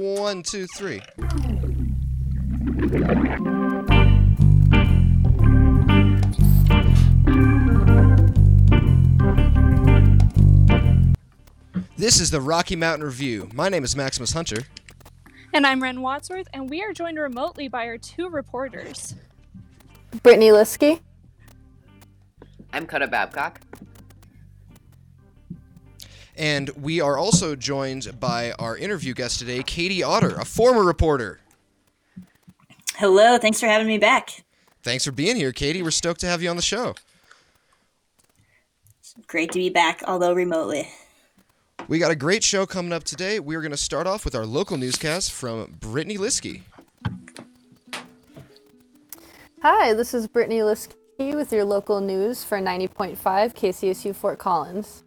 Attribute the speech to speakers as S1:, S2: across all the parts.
S1: One, two, three. This is the Rocky Mountain Review. My name is Maximus Hunter.
S2: And I'm Ren Wadsworth, and we are joined remotely by our two reporters.
S3: Brittany Liskey.
S4: I'm Coda Babcock.
S1: And we are also joined by our interview guest today, Katie Otter, a former reporter.
S5: Hello, thanks for having me back.
S1: Thanks for being here, Katie. We're stoked to have you on the show.
S5: Great to be back, although remotely.
S1: We got a great show coming up today. We're going to start off with our local newscast from Brittany Liskey.
S3: Hi, this is Brittany Liskey with your local news for 90.5 KCSU Fort Collins.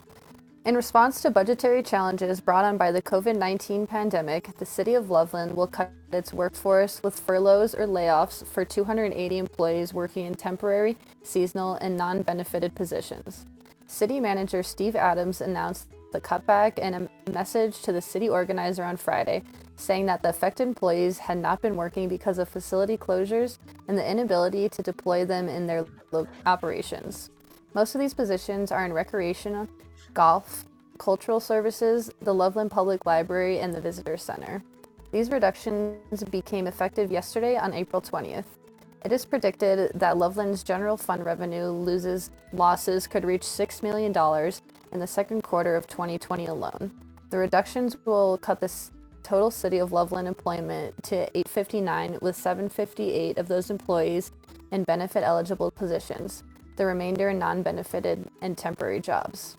S3: In response to budgetary challenges brought on by the COVID 19 pandemic, the City of Loveland will cut its workforce with furloughs or layoffs for 280 employees working in temporary, seasonal, and non benefited positions. City Manager Steve Adams announced the cutback in a message to the city organizer on Friday, saying that the affected employees had not been working because of facility closures and the inability to deploy them in their lo- operations. Most of these positions are in recreation, golf, cultural services, the Loveland Public Library, and the Visitor Center. These reductions became effective yesterday on April 20th. It is predicted that Loveland's general fund revenue loses losses could reach $6 million in the second quarter of 2020 alone. The reductions will cut the total City of Loveland employment to 859, with 758 of those employees in benefit eligible positions, the remainder in non benefited and temporary jobs.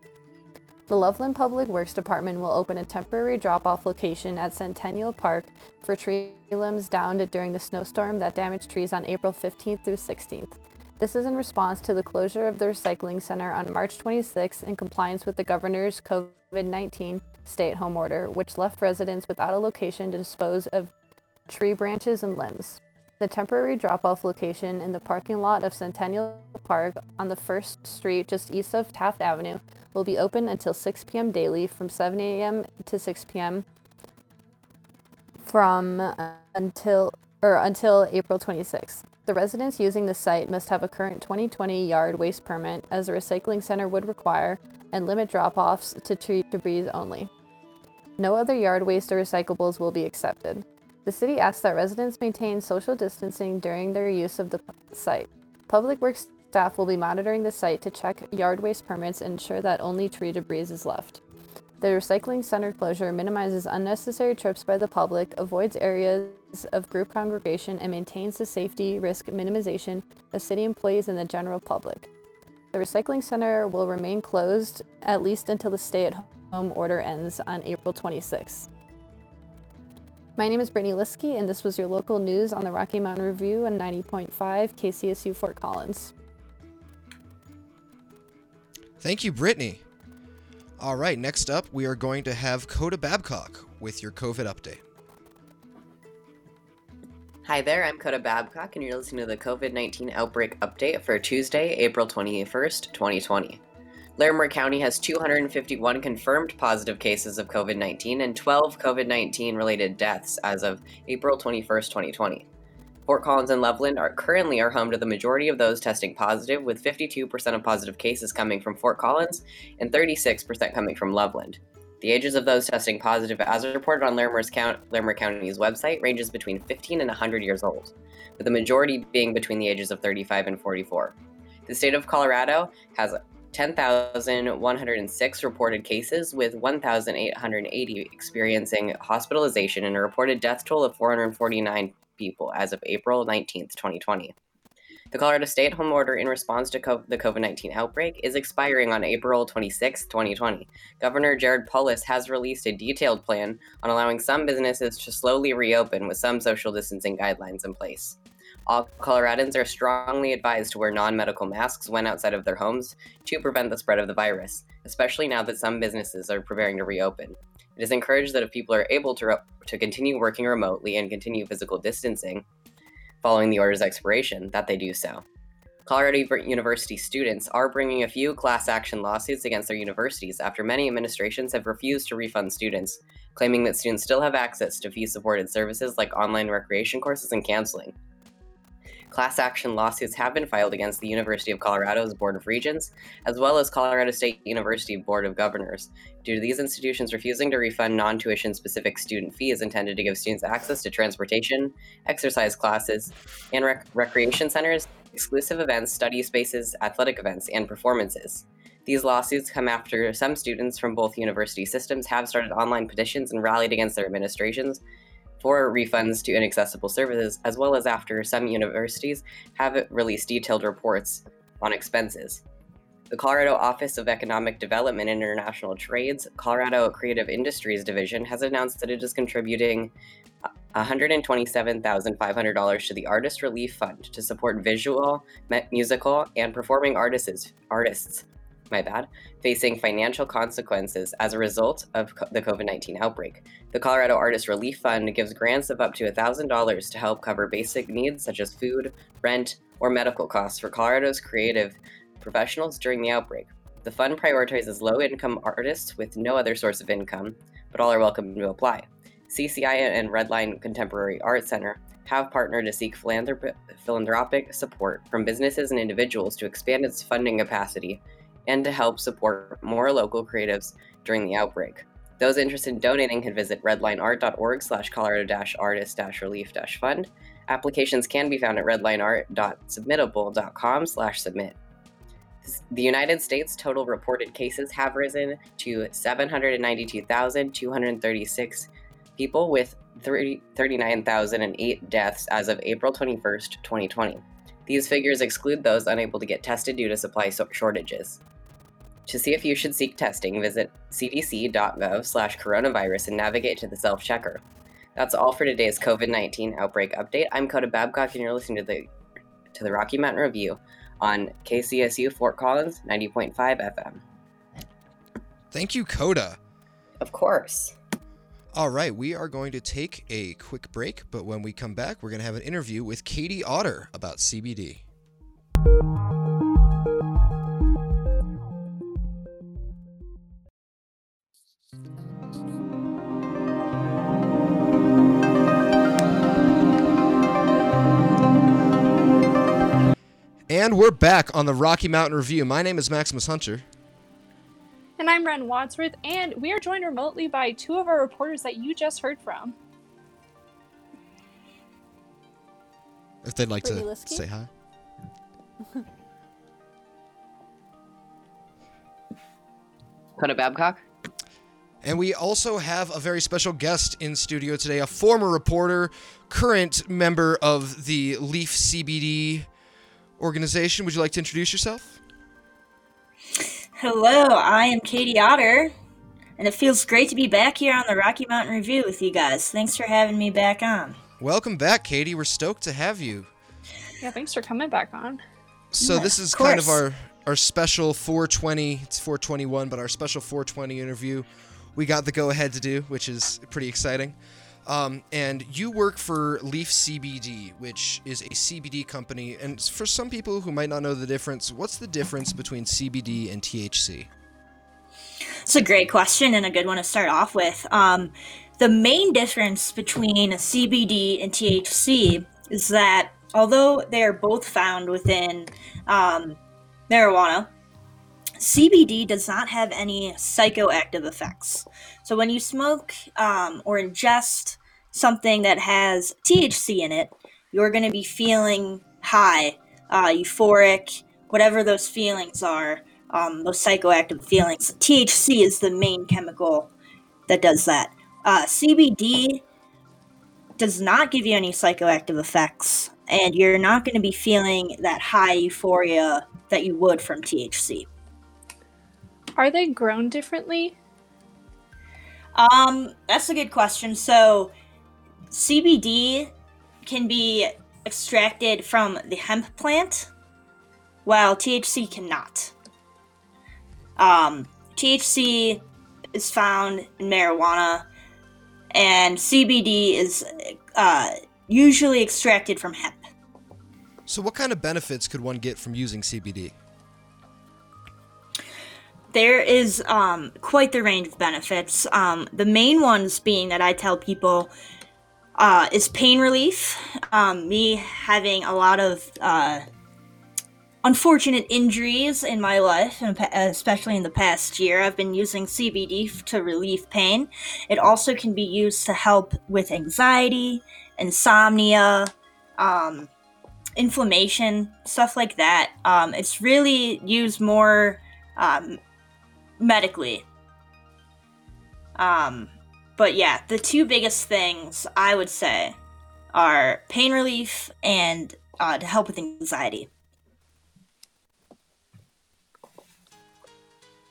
S3: The Loveland Public Works Department will open a temporary drop off location at Centennial Park for tree limbs downed during the snowstorm that damaged trees on April 15th through 16th. This is in response to the closure of the recycling center on March 26 in compliance with the governor's COVID 19 stay at home order, which left residents without a location to dispose of tree branches and limbs. The temporary drop off location in the parking lot of Centennial Park on the first street just east of Taft Avenue will be open until 6 p.m. daily from 7 a.m. to 6 p.m. from uh, until or until April 26th. The residents using the site must have a current 2020 yard waste permit, as a recycling center would require, and limit drop offs to tree debris only. No other yard waste or recyclables will be accepted. The city asks that residents maintain social distancing during their use of the site. Public Works staff will be monitoring the site to check yard waste permits and ensure that only tree debris is left. The recycling center closure minimizes unnecessary trips by the public, avoids areas of group congregation, and maintains the safety risk minimization of city employees and the general public. The recycling center will remain closed at least until the stay at home order ends on April 26. My name is Brittany Liskey, and this was your local news on the Rocky Mountain Review on 90.5 KCSU Fort Collins.
S1: Thank you, Brittany. All right, next up, we are going to have Coda Babcock with your COVID update.
S4: Hi there, I'm Coda Babcock, and you're listening to the COVID 19 outbreak update for Tuesday, April 21st, 2020. Larimer County has 251 confirmed positive cases of COVID 19 and 12 COVID 19 related deaths as of April 21, 2020. Fort Collins and Loveland are currently are home to the majority of those testing positive, with 52% of positive cases coming from Fort Collins and 36% coming from Loveland. The ages of those testing positive, as reported on Larimer's Count, Larimer County's website, ranges between 15 and 100 years old, with the majority being between the ages of 35 and 44. The state of Colorado has 10,106 reported cases, with 1,880 experiencing hospitalization and a reported death toll of 449 people as of April 19, 2020. The Colorado stay at home order in response to the COVID 19 outbreak is expiring on April 26, 2020. Governor Jared Polis has released a detailed plan on allowing some businesses to slowly reopen with some social distancing guidelines in place. All Coloradans are strongly advised to wear non medical masks when outside of their homes to prevent the spread of the virus, especially now that some businesses are preparing to reopen. It is encouraged that if people are able to, re- to continue working remotely and continue physical distancing following the order's expiration, that they do so. Colorado University students are bringing a few class action lawsuits against their universities after many administrations have refused to refund students claiming that students still have access to fee supported services like online recreation courses and counseling. Class action lawsuits have been filed against the University of Colorado's Board of Regents, as well as Colorado State University Board of Governors, due to these institutions refusing to refund non tuition specific student fees intended to give students access to transportation, exercise classes, and rec- recreation centers, exclusive events, study spaces, athletic events, and performances. These lawsuits come after some students from both university systems have started online petitions and rallied against their administrations for refunds to inaccessible services, as well as after some universities have released detailed reports on expenses. The Colorado Office of Economic Development and International Trades, Colorado Creative Industries Division, has announced that it is contributing $127,500 to the Artist Relief Fund to support visual, musical, and performing artists, artists my bad, facing financial consequences as a result of co- the COVID 19 outbreak. The Colorado Artist Relief Fund gives grants of up to $1,000 to help cover basic needs such as food, rent, or medical costs for Colorado's creative professionals during the outbreak. The fund prioritizes low income artists with no other source of income, but all are welcome to apply. CCI and Redline Contemporary Art Center have partnered to seek philanthropic support from businesses and individuals to expand its funding capacity and to help support more local creatives during the outbreak. Those interested in donating can visit redlineart.org slash colorado artist relief fund. Applications can be found at redlineart.submittable.com slash submit. The United States total reported cases have risen to 792,236 people with 39,008 deaths as of April 21st, 2020. These figures exclude those unable to get tested due to supply shortages. To see if you should seek testing, visit cdc.gov slash coronavirus and navigate to the self-checker. That's all for today's COVID-19 outbreak update. I'm Coda Babcock and you're listening to the to the Rocky Mountain Review on KCSU Fort Collins 90.5 FM.
S1: Thank you, Coda.
S4: Of course.
S1: All right, we are going to take a quick break, but when we come back, we're going to have an interview with Katie Otter about CBD. And we're back on the Rocky Mountain Review. My name is Maximus Hunter.
S2: And I'm Ren Wadsworth, and we are joined remotely by two of our reporters that you just heard from.
S1: If they'd like
S3: Brittany
S1: to
S3: Liskey?
S1: say hi.
S4: Coda Babcock?
S1: And we also have a very special guest in studio today, a former reporter, current member of the Leaf CBD organization. Would you like to introduce yourself?
S5: Hello, I am Katie Otter, and it feels great to be back here on the Rocky Mountain Review with you guys. Thanks for having me back on.
S1: Welcome back, Katie. We're stoked to have you.
S2: Yeah, thanks for coming back on.
S1: So
S5: Yeah,
S1: this is
S5: of
S1: kind of our our special 420. It's 421, but our special 420 interview. We got the go ahead to do, which is pretty exciting. Um, and you work for Leaf CBD, which is a CBD company. And for some people who might not know the difference, what's the difference between CBD and THC?
S5: It's a great question and a good one to start off with. Um, the main difference between CBD and THC is that although they are both found within um, marijuana, CBD does not have any psychoactive effects. So when you smoke um, or ingest something that has THC in it, you're going to be feeling high, uh, euphoric, whatever those feelings are, um, those psychoactive feelings. THC is the main chemical that does that. Uh, CBD does not give you any psychoactive effects, and you're not going to be feeling that high euphoria that you would from THC.
S2: Are they grown differently?
S5: Um, that's a good question. So, CBD can be extracted from the hemp plant, while THC cannot. Um, THC is found in marijuana, and CBD is uh, usually extracted from hemp.
S1: So, what kind of benefits could one get from using CBD?
S5: there is um, quite the range of benefits. Um, the main ones being that I tell people uh, is pain relief. Um, me having a lot of uh, unfortunate injuries in my life, and especially in the past year, I've been using CBD to relieve pain. It also can be used to help with anxiety, insomnia, um, inflammation, stuff like that. Um, it's really used more um, medically. Um, but yeah, the two biggest things I would say are pain relief and uh, to help with anxiety.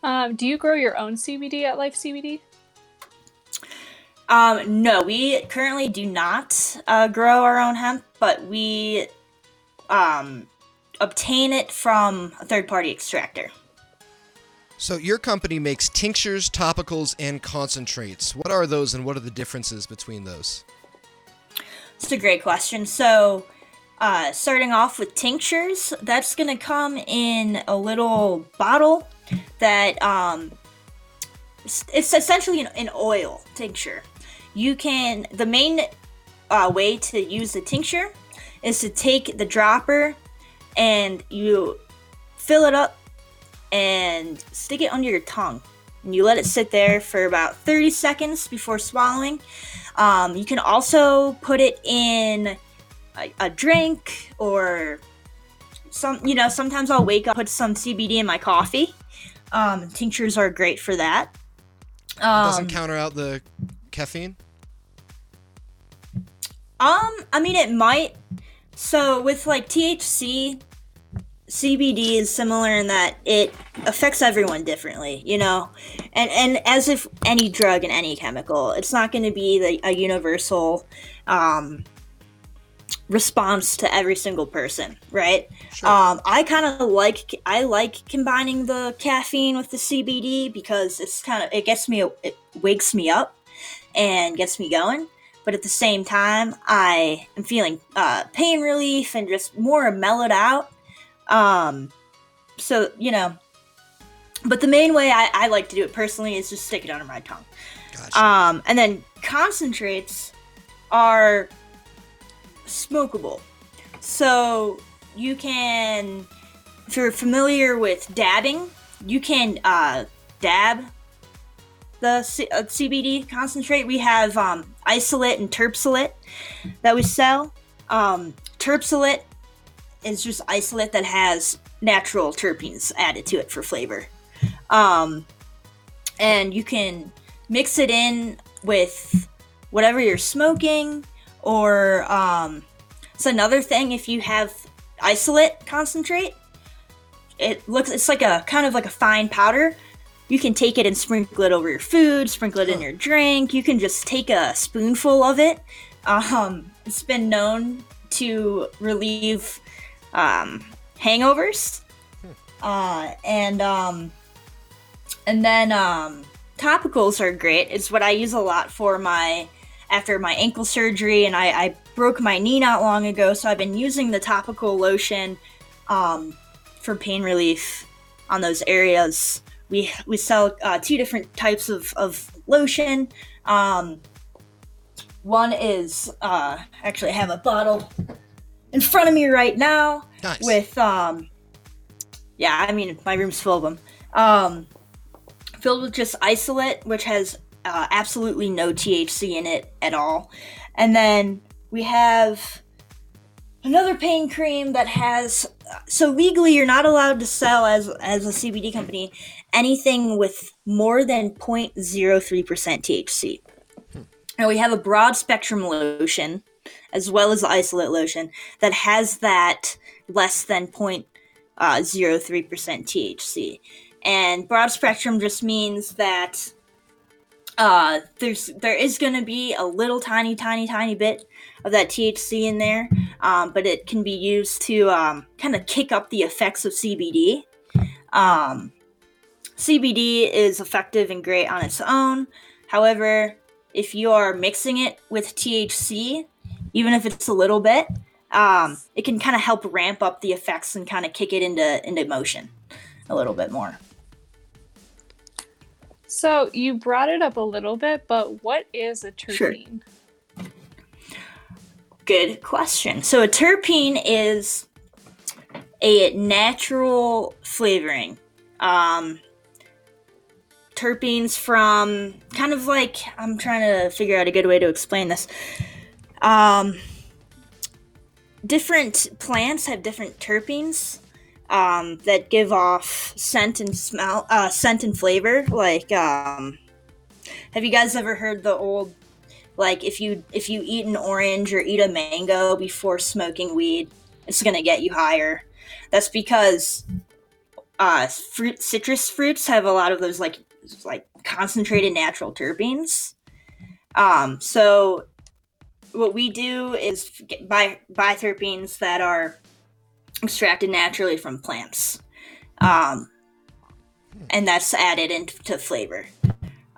S2: Um, do you grow your own CBD at Leaf CBD?
S5: Um, no, we currently do not uh, grow our own hemp, but we um, obtain it from a third party extractor.
S1: So your company makes tinctures, topicals, and concentrates. What are those, and what are the differences between those?
S5: It's a great question. So, uh, starting off with tinctures, that's gonna come in a little bottle that um, it's, it's essentially an, an, oil tincture. You can the main uh, way to use the tincture is to take the dropper and you fill it up and stick it under your tongue. And you let it sit there for about 30 seconds before swallowing. Um, you can also put it in a, a, drink or some, you know, sometimes I'll wake up, put some CBD in my coffee. Um, tinctures are great for that.
S1: Um, doesn't counter out the caffeine?
S5: Um, I mean, it might. So with like THC, CBD is similar in that it affects everyone differently, you know, and and as if any drug and any chemical, it's not going to be the, a universal um, response to every single person, right? Sure. Um, I kind of like I like combining the caffeine with the CBD because it's kind of it gets me it wakes me up and gets me going. But at the same time, I am feeling uh, pain relief and just more mellowed out um, so you know, but the main way I, I like to do it personally is just stick it under my tongue. Gotcha. Um, and then concentrates are smokable. So you can, if you're familiar with dabbing, you can uh, dab the C- uh, CBD concentrate. We have um, isolate and terpsilate that we sell. Um, terpsilate is just isolate that has natural terpenes added to it for flavor. Um, and you can mix it in with whatever you're smoking, or um, it's another thing if you have isolate concentrate. It looks it's like a kind of like a fine powder. You can take it and sprinkle it over your food, sprinkle it in your drink. You can just take a spoonful of it. Um, it's been known to relieve um, hangovers. Uh, and um, and then um, topicals are great. It's what I use a lot for my after my ankle surgery, and I, I broke my knee not long ago, so I've been using the topical lotion um, for pain relief on those areas. We we sell uh, two different types of of lotion. Um, one is uh, actually I have a bottle in front of me right now nice. with um yeah i mean my room's full of them um filled with just isolate which has uh, absolutely no thc in it at all and then we have another pain cream that has so legally you're not allowed to sell as as a cbd company anything with more than 0.03% thc hmm. and we have a broad spectrum lotion as well as the isolate lotion that has that less than 0.03% uh, THC. And broad spectrum just means that uh, there's there is going to be a little tiny, tiny, tiny bit of that THC in there, um, but it can be used to um, kind of kick up the effects of CBD. Um, CBD is effective and great on its own. However, if you are mixing it with THC, even if it's a little bit, um, it can kind of help ramp up the effects and kind of kick it into into motion a little bit more.
S2: So you brought it up a little bit, but what is a terpene?
S5: Sure.
S2: terpene?
S5: Good question. So a terpene is a natural flavoring. Um, terpenes from kind of like I'm trying to figure out a good way to explain this. Um, different plants have different terpenes um, that give off scent and smell, uh, scent and flavor. Like, um, have you guys ever heard the old like if you if you eat an orange or eat a mango before smoking weed it's to get you higher that's because uh fruit citrus fruits have a lot of those like like concentrated natural terpenes um so what we do is buy buy terpenes that are extracted naturally from plants um and that's added into flavor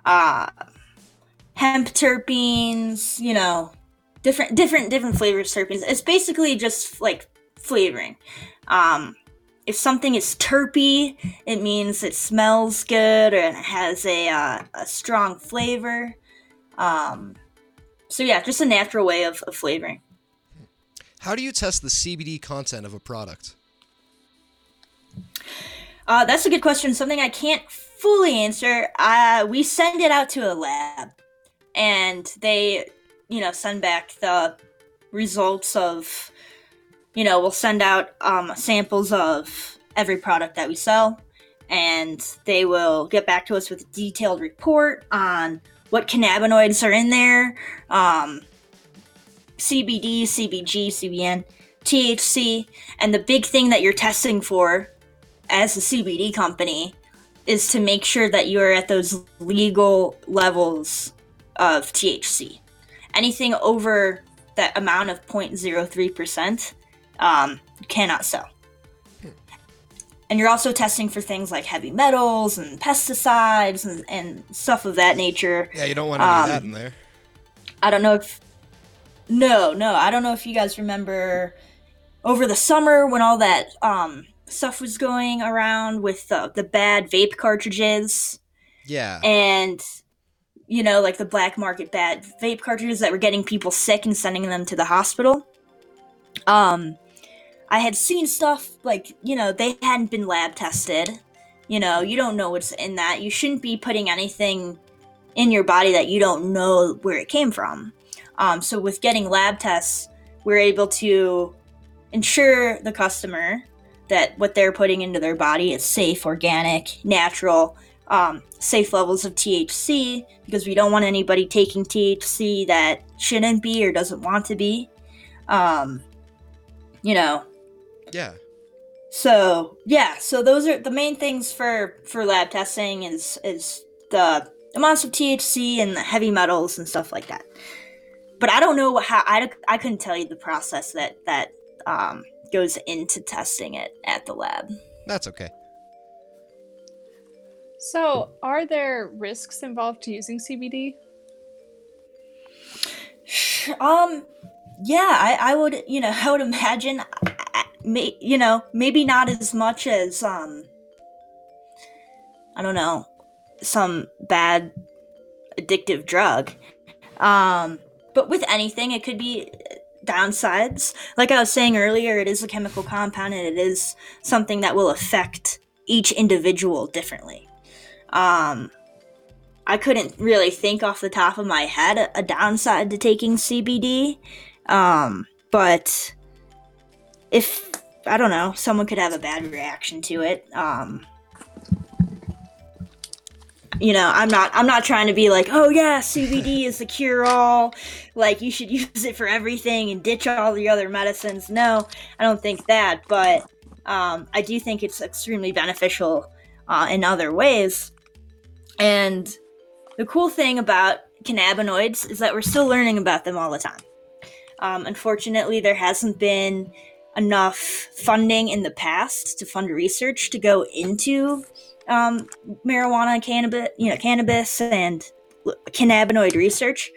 S5: uh hemp terpenes, you know, different different different flavors terpenes. It's basically just like flavoring. Um, if something is terpy, it means it smells good or it has a uh, a strong flavor. Um, so yeah, just a natural way of, of flavoring.
S1: How do you test the CBD content of a product?
S5: Uh, that's a good question. Something I can't fully answer. Uh, we send it out to a lab, and they, you know, send back the results of, you know, we'll send out um, samples of every product that we sell, and they will get back to us with a detailed report on what cannabinoids are in there, um, CBD, CBG, CBN, THC, and the big thing that you're testing for as a CBD company is to make sure that you're at those legal levels of THC. Anything over that amount of 0.03% um, cannot sell. And you're also testing for things like heavy metals and pesticides and, and stuff of that nature.
S1: Yeah, you don't want any of
S5: Um,
S1: that in there.
S5: I don't know if. No, no, I don't know if you guys remember over the summer when all that um, stuff was going around with the, the bad vape cartridges
S1: Yeah.
S5: and, you know, like the black market bad vape cartridges that were getting people sick and sending them to the hospital. Um, I had seen stuff like, you know, they hadn't been lab tested. You know, you don't know what's in that. You shouldn't be putting anything in your body that you don't know where it came from. Um, so with getting lab tests, we're able to ensure the customer that what they're putting into their body is safe, organic, natural, um, safe levels of THC because we don't want anybody taking THC that shouldn't be or doesn't want to be. Um, you know,
S1: Yeah.
S5: so yeah, so those are the main things for for lab testing is is the amounts of THC and the heavy metals and stuff like that. But I don't know how I, I couldn't tell you the process that that um, goes into testing it at the lab.
S1: That's okay.
S2: So, are there risks involved to using CBD?
S5: Um, yeah, I, I would, you know, I would imagine, I- I- may, you know, maybe not as much as, um, I don't know, some bad addictive drug. Um, but with anything, it could be downsides. Like I was saying earlier, it is a chemical compound and it is something that will affect each individual differently. Um, I couldn't really think off the top of my head a, a downside to taking CBD. Um, but if I don't know, someone could have a bad reaction to it. Um, you know, I'm not I'm not trying to be like, "Oh yeah, CBD is the cure all. Like you should use it for everything and ditch all the other medicines." No, I don't think that, but um, I do think it's extremely beneficial uh, in other ways. And the cool thing about cannabinoids is that we're still learning about them all the time. Um, unfortunately, there hasn't been enough funding in the past to fund research to go into um, marijuana, cannabis, you know, cannabis and cannabinoid research.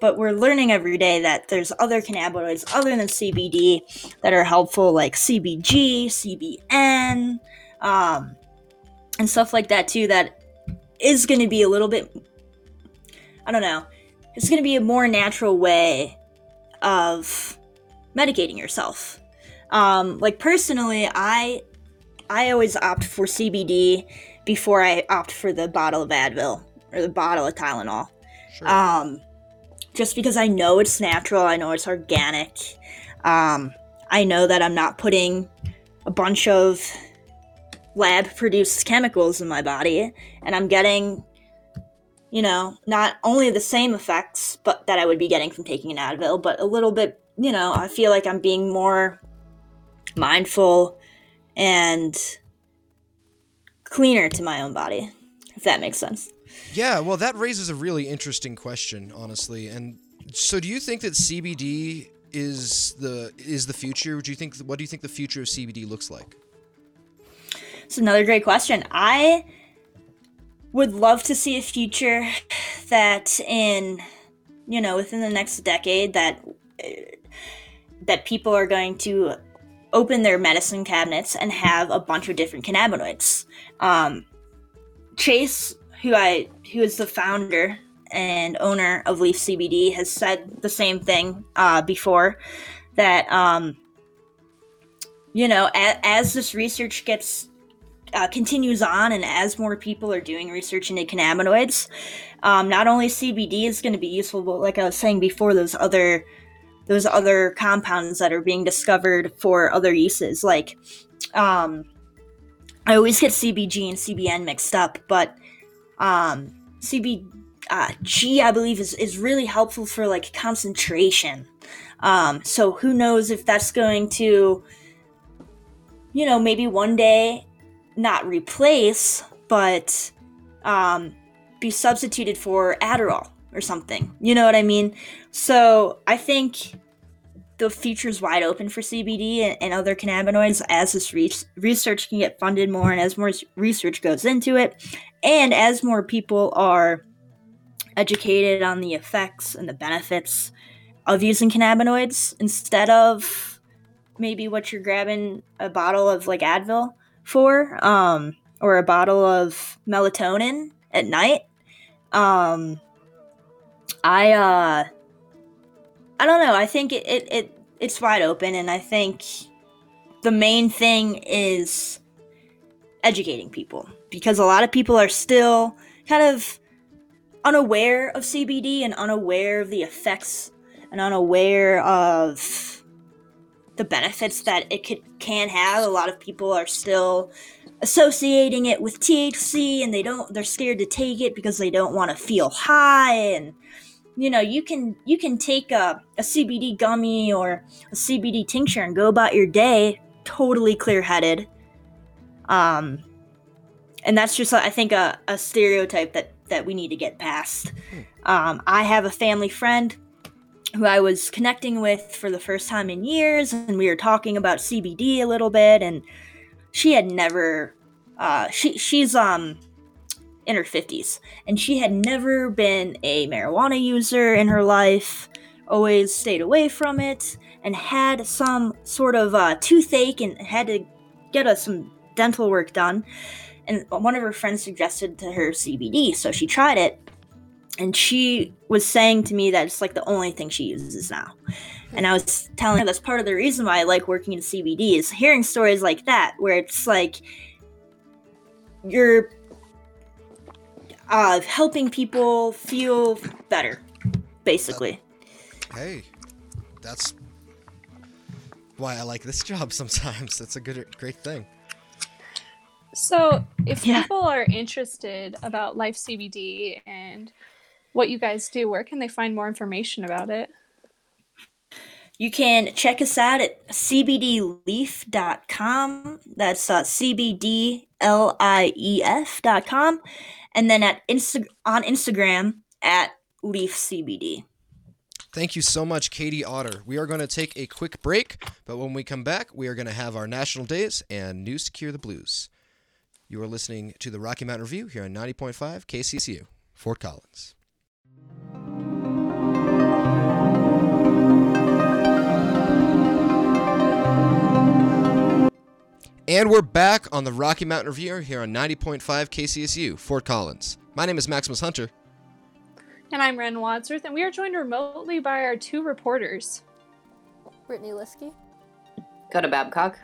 S5: But we're learning every day that there's other cannabinoids other than CBD that are helpful, like CBG, CBN, um, and stuff like that too. That is going to be a little bit I don't know. It's going to be a more natural way of medicating yourself. Um, like personally, I I always opt for CBD before I opt for the bottle of Advil or the bottle of Tylenol.
S1: Sure.
S5: Um, just because I know it's natural, I know it's organic. Um, I know that I'm not putting a bunch of lab produced chemicals in my body, and I'm getting, you know, not only the same effects, but that I would be getting from taking an Advil, but a little bit, you know, I feel like I'm being more mindful and cleaner to my own body, if that makes sense.
S1: Yeah, well, that raises a really interesting question, honestly. And so, do you think that CBD is the is the future? Do you think what do you think the future of CBD looks like?
S5: It's another great question. I would love to see a future that in you know within the next decade that eh, that people are going to open their medicine cabinets and have a bunch of different cannabinoids. Um, Chase, who I who is the founder and owner of Leaf CBD, has said the same thing uh, before that um, you know a- as this research gets uh, continues on and as more people are doing research into cannabinoids, um, not only CBD is going to be useful, but like I was saying before, those other those other compounds that are being discovered for other uses. Like, um, I always get CBG and CBN mixed up, but um, CBG, uh, I believe, is, is really helpful for like concentration. Um, so who knows if that's going to, you know, maybe one day not replace, but um, be substituted for Adderall or something. You know what I mean? So I think the future's wide open for CBD and, and other cannabinoids as this re- research can get funded more and as more research goes into it, and as more people are educated on the effects and the benefits of using cannabinoids instead of maybe what you're grabbing a bottle of like Advil for, um, or a bottle of melatonin at night. Um, I uh I don't know. I think it, it, it it's wide open and I think the main thing is educating people because a lot of people are still kind of unaware of CBD and unaware of the effects and unaware of the benefits that it could can have. A lot of people are still associating it with THC and they don't they're scared to take it because they don't want to feel high and you know you can you can take a, a cbd gummy or a cbd tincture and go about your day totally clear-headed. Um and that's just i think a, a stereotype that that we need to get past. Um i have a family friend who i was connecting with for the first time in years and we were talking about cbd a little bit and she had never uh she she's um in her 50s, and she had never been a marijuana user in her life, always stayed away from it, and had some sort of uh, toothache and had to get some dental work done. And one of her friends suggested to her CBD, so she tried it, and she was saying to me that it's like the only thing she uses now. And I was telling her that's part of the reason why I like working in CBD is hearing stories like that, where it's like you're uh, helping people feel better, basically.
S1: Hey, that's why I like this job sometimes. That's a good, great thing.
S2: So, if
S5: Yeah.
S2: people are interested about Leaf CBD and what you guys do, where can they find more information about it?
S5: You can check us out at cbdleaf.com. That's uh, cbdleaf.com. And then at Insta- on Instagram at leafcbd.
S1: Thank you so much, Katie Otter. We are going to take a quick break, but when we come back, we are going to have our national days and News to Cure the Blues. You are listening to the Rocky Mountain Review here on 90.5 KCSU, Fort Collins. And we're back on the Rocky Mountain Review here on 90.5 KCSU, Fort Collins. My name is Maximus Hunter.
S2: And I'm Ren Wadsworth, and we are joined remotely by our two reporters.
S3: Brittany Liskey.
S4: Coda Babcock.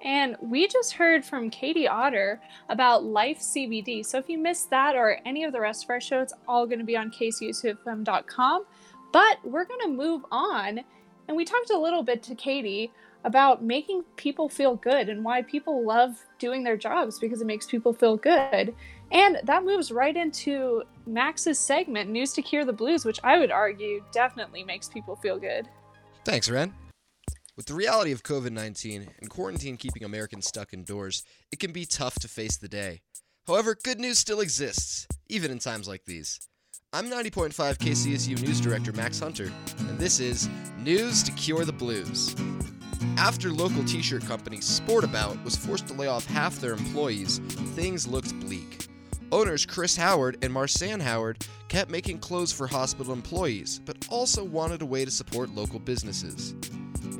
S2: And we just heard from Katie Otter about Leaf CBD. So if you missed that or any of the rest of our show, it's all going to be on kcsufm.com. But we're going to move on. And we talked a little bit to Katie about making people feel good and why people love doing their jobs because it makes people feel good. And that moves right into Max's segment, News to Cure the Blues, which I would argue definitely makes people feel good.
S1: Thanks, Ren. With the reality of COVID 19 and quarantine keeping Americans stuck indoors, it can be tough to face the day. However, good news still exists, even in times like these. I'm 90.5 KCSU News Director Max Hunter, and this is News to Cure the Blues. After local t shirt company Sportabout was forced to lay off half their employees, things looked bleak. Owners Chris Howard and Marsanne Howard kept making clothes for hospital employees, but also wanted a way to support local businesses.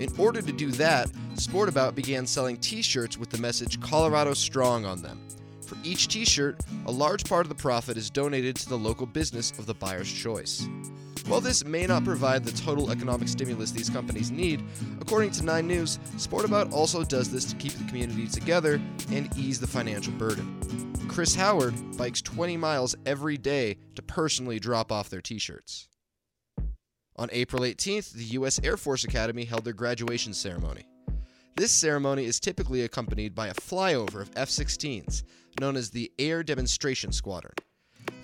S1: In order to do that, Sportabout began selling t shirts with the message Colorado Strong on them. For each t shirt, a large part of the profit is donated to the local business of the buyer's choice. While this may not provide the total economic stimulus these companies need, according to 9 News, Sportabout also does this to keep the community together and ease the financial burden. Chris Howard bikes 20 miles every day to personally drop off their t shirts. On April 18th, the U.S. Air Force Academy held their graduation ceremony. This ceremony is typically accompanied by a flyover of F 16s, known as the Air Demonstration Squadron.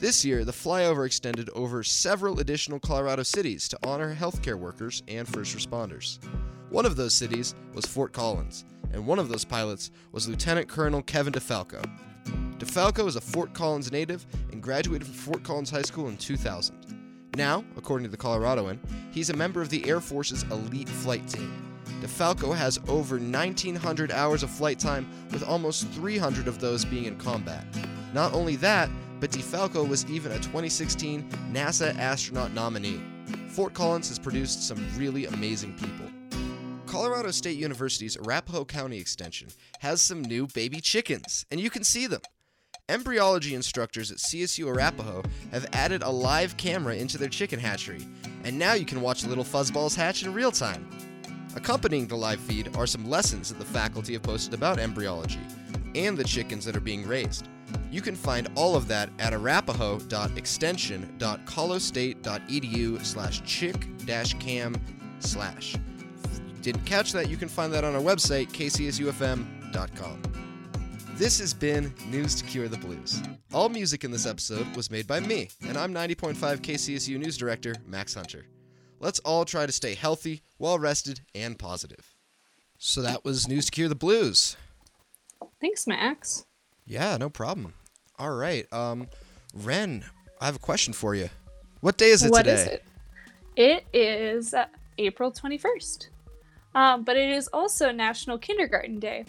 S1: This year, the flyover extended over several additional Colorado cities to honor healthcare workers and first responders. One of those cities was Fort Collins, and one of those pilots was Lieutenant Colonel Kevin DeFalco. DeFalco is a Fort Collins native and graduated from Fort Collins High School in 2000. Now, according to the Coloradoan, he's a member of the Air Force's elite flight team. DeFalco has over 1,900 hours of flight time, with almost 300 of those being in combat. Not only that, but DeFalco was even a 2016 NASA astronaut nominee. Fort Collins has produced some really amazing people. Colorado State University's Arapahoe County Extension has some new baby chickens, and you can see them. Embryology instructors at CSU Arapahoe have added a live camera into their chicken hatchery, and now you can watch little fuzzballs hatch in real time. Accompanying the live feed are some lessons that the faculty have posted about embryology and the chickens that are being raised. You can find all of that at arapahoe.extension.colostate.edu slash chick-cam slash. Didn't catch that, you can find that on our website, kcsufm.com. This has been News to Cure the Blues. All music in this episode was made by me, and I'm 90.5 KCSU News Director Max Hunter. Let's all try to stay healthy, well rested, and positive. So that was News to Cure the Blues.
S2: Thanks, Max.
S1: Yeah, no problem. All right. Um, Ren, I have a question for you. What day is it
S2: What
S1: today?
S2: is it? It is uh, April 21st. Um, but it is also National Kindergarten Day.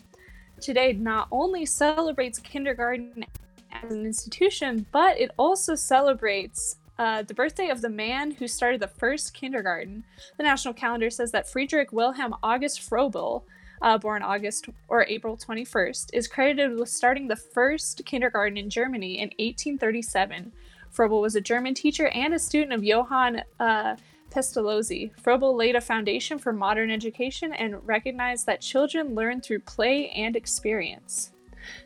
S2: Today not only celebrates kindergarten as an institution, but it also celebrates uh, the birthday of the man who started the first kindergarten. The national calendar says that Friedrich Wilhelm August Froebel, uh, born August or April 21st, is credited with starting the first kindergarten in Germany in 1837. Froebel was a German teacher and a student of Johann uh, Pestalozzi. Froebel laid a foundation for modern education and recognized that children learn through play and experience.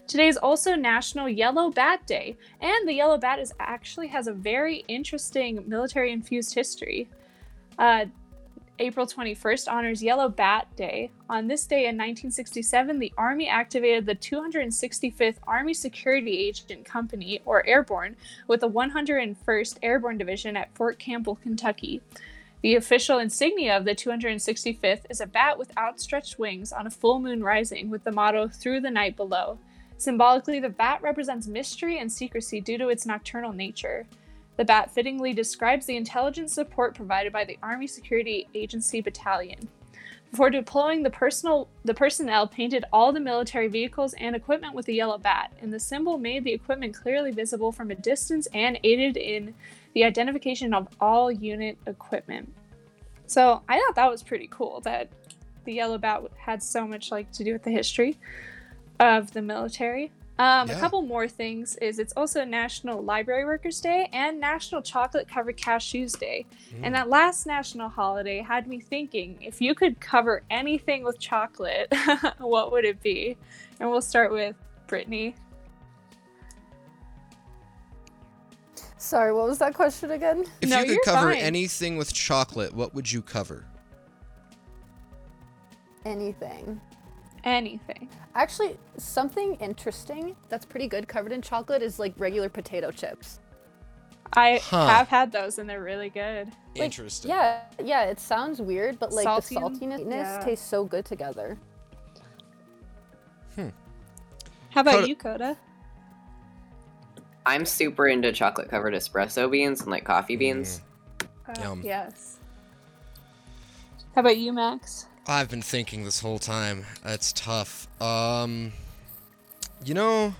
S2: Today is also National Yellow Bat Day, and the yellow bat is actually has a very interesting military infused history. Uh, April 21st honors Yellow Bat Day. On this day in 1967, the Army activated the 265th Army Security Agent Company, or Airborne, with the 101st Airborne Division at Fort Campbell, Kentucky. The official insignia of the 265th is a bat with outstretched wings on a full moon rising with the motto, Through the Night Below. Symbolically, the bat represents mystery and secrecy due to its nocturnal nature. The bat fittingly describes the intelligence support provided by the Army Security Agency Battalion. Before deploying, the personal the personnel painted all the military vehicles and equipment with a yellow bat, and the symbol made the equipment clearly visible from a distance and aided in the identification of all unit equipment. So I thought that was pretty cool that the yellow bat had so much like to do with the history of the military. Um,
S1: Yeah.
S2: A couple more things is it's also National Library Workers Day and National Chocolate Covered Cashews Day.
S1: Mm.
S2: And that last national holiday had me thinking if you could cover anything with chocolate, what would it be? And we'll start with Brittany.
S3: Sorry, what was that question again?
S1: If
S2: No,
S1: you could
S2: you're
S1: cover
S2: fine.
S1: anything with chocolate, what would you cover?
S3: Anything.
S2: Anything.
S3: Actually, something interesting that's pretty good covered in chocolate is like regular potato chips.
S2: I
S1: Huh.
S2: have had those and they're really good.
S3: Like,
S1: Interesting.
S3: Yeah, yeah, it sounds weird, but like
S2: Salty
S3: the saltiness
S2: yeah.
S3: tastes so good together. Hmm.
S2: How about
S1: Coda-
S2: you, Coda?
S4: I'm super into chocolate covered espresso beans and like coffee beans.
S2: Uh,
S1: Yum.
S2: Yes. How about you, Max?
S1: I've been thinking this whole time. It's tough. Um, you know,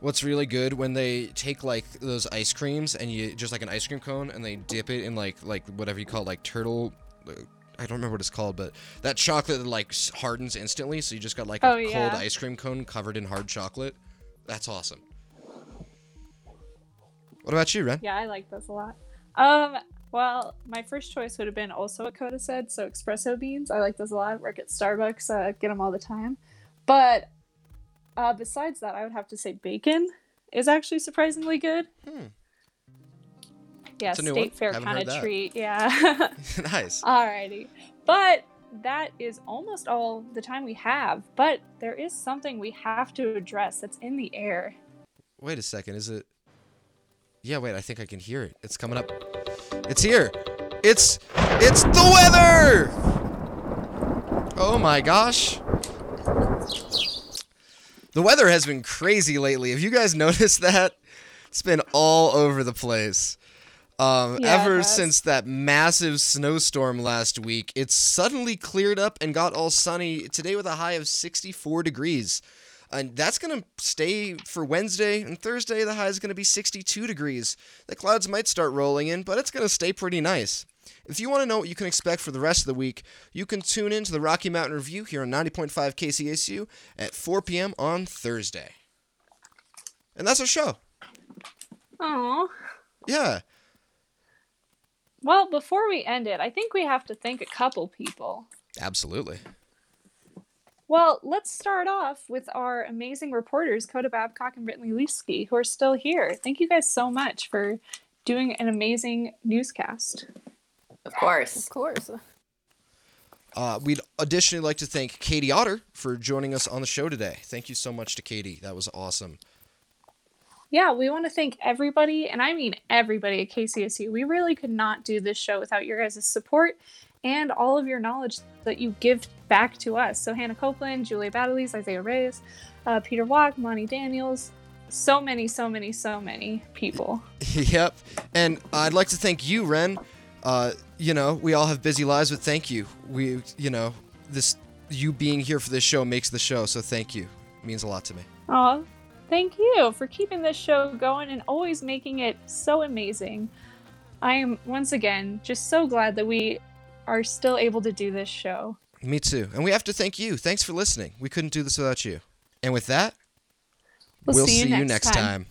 S1: what's really good when they take like those ice creams and you just like an ice cream cone and they dip it in like like whatever you call it, like turtle. uh, I don't remember what it's called, but that chocolate that like hardens instantly, so you just got like a
S2: Oh,
S1: cold ice cream cone covered in hard chocolate. That's awesome. What about you, Ren?
S2: Yeah, I like those a lot. Um, well, my first choice would have been also what Coda said, so espresso beans. I like those a lot. Work at Starbucks, uh, get them all the time. But uh, besides that, I would have to say bacon is actually surprisingly good.
S1: Hmm.
S2: Yeah,
S1: It's a new
S2: state
S1: one.
S2: fair kind of treat. Yeah.
S1: nice.
S2: Alrighty. But that is almost all the time we have. But there is something we have to address that's in the air.
S1: Wait a second, is it? Yeah, wait, I think I can hear it. It's coming up. It's here. It's it's the weather. Oh my gosh. The weather has been crazy lately. Have you guys noticed that? It's been all over the place. Um,
S2: Yeah,
S1: ever since that massive snowstorm last week, it's suddenly cleared up and got all sunny today with a high of 64 degrees. And that's going to stay for Wednesday and Thursday. The high is going to be 62 degrees. The clouds might start rolling in, but it's going to stay pretty nice. If you want to know what you can expect for the rest of the week, you can tune in to the Rocky Mountain Review here on 90.5 KCSU at 4 p.m. on Thursday. And that's our show.
S2: Oh.
S1: Yeah.
S2: Well, before we end it, I think we have to thank a couple people.
S1: Absolutely.
S2: Well, let's start off with our amazing reporters, Coda Babcock and Brittany Leesky, who are still here. Thank you guys so much for doing an amazing newscast.
S4: Of course.
S3: Of course.
S1: Uh, we'd additionally like to thank Katie Otter for joining us on the show today. Thank you so much to Katie. That was awesome.
S2: Yeah, we want to thank everybody, and I mean everybody at KCSU. We really could not do this show without your guys' support and all of your knowledge that you give back to us. So, Hannah Copeland, Julia Battleys, Isaiah Reyes, uh, Peter Walk, Monty Daniels, so many, so many, so many people.
S1: yep. And I'd like to thank you, Ren. Uh, you know, we all have busy lives, but thank you. We, you know, this you being here for this show makes the show, so thank you. It means a lot to me.
S2: Oh, thank you for keeping this show going and always making it so amazing. I am once again just so glad that we are still able to do this show.
S1: Me too. And we have to thank you. Thanks for listening. We couldn't do this without you. And with that,
S2: We'll, see, you, next, time.
S1: time.